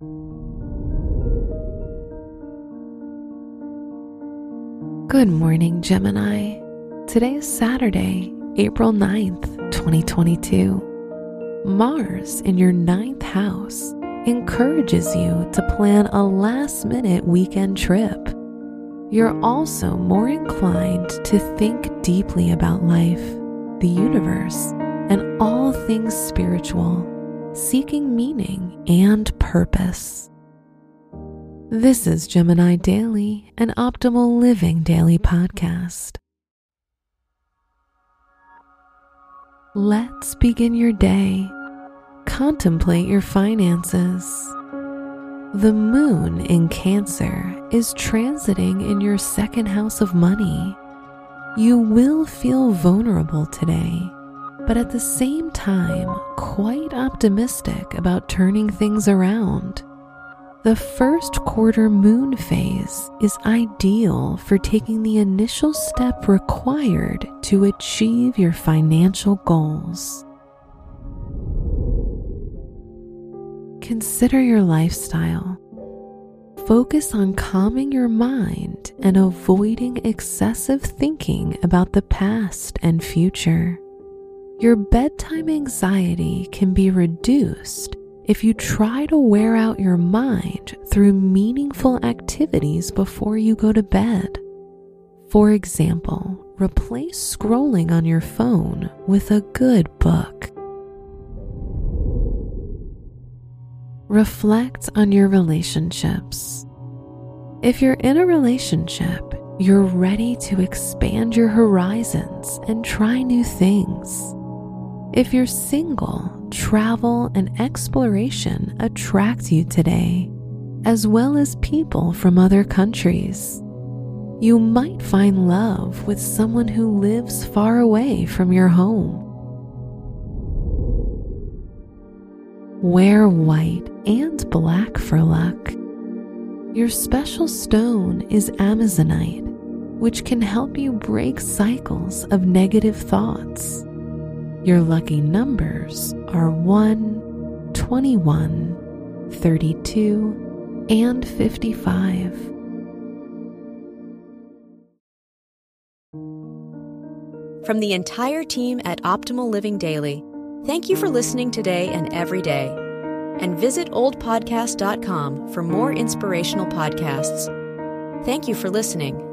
Good morning, Gemini. Today is Saturday, April 9th, 2022. Mars in your ninth house encourages you to plan a last minute weekend trip. You're also more inclined to think deeply about life, the universe, and all things spiritual, seeking meaning and purpose. This is Gemini Daily, an optimal living daily podcast. Let's begin your day. Contemplate your finances. The moon in Cancer is transiting in your second house of money. You will feel vulnerable today, but at the same time, quite optimistic about turning things around. The first quarter moon phase is ideal for taking the initial step required to achieve your financial goals. Consider your lifestyle. Focus on calming your mind and avoiding excessive thinking about the past and future. Your bedtime anxiety can be reduced if you try to wear out your mind through meaningful activities before you go to bed. For example, replace scrolling on your phone with a good book. Reflect on your relationships. If you're in a relationship, you're ready to expand your horizons and try new things. If you're single, travel and exploration attract you today, as well as people from other countries. You might find love with someone who lives far away from your home. Wear white and black for luck. Your special stone is Amazonite, which can help you break cycles of negative thoughts. Your lucky numbers are 1, 21, 32, and 55. From the entire team at Optimal Living Daily, thank you for listening today and every day. And visit oldpodcast.com for more inspirational podcasts. Thank you for listening.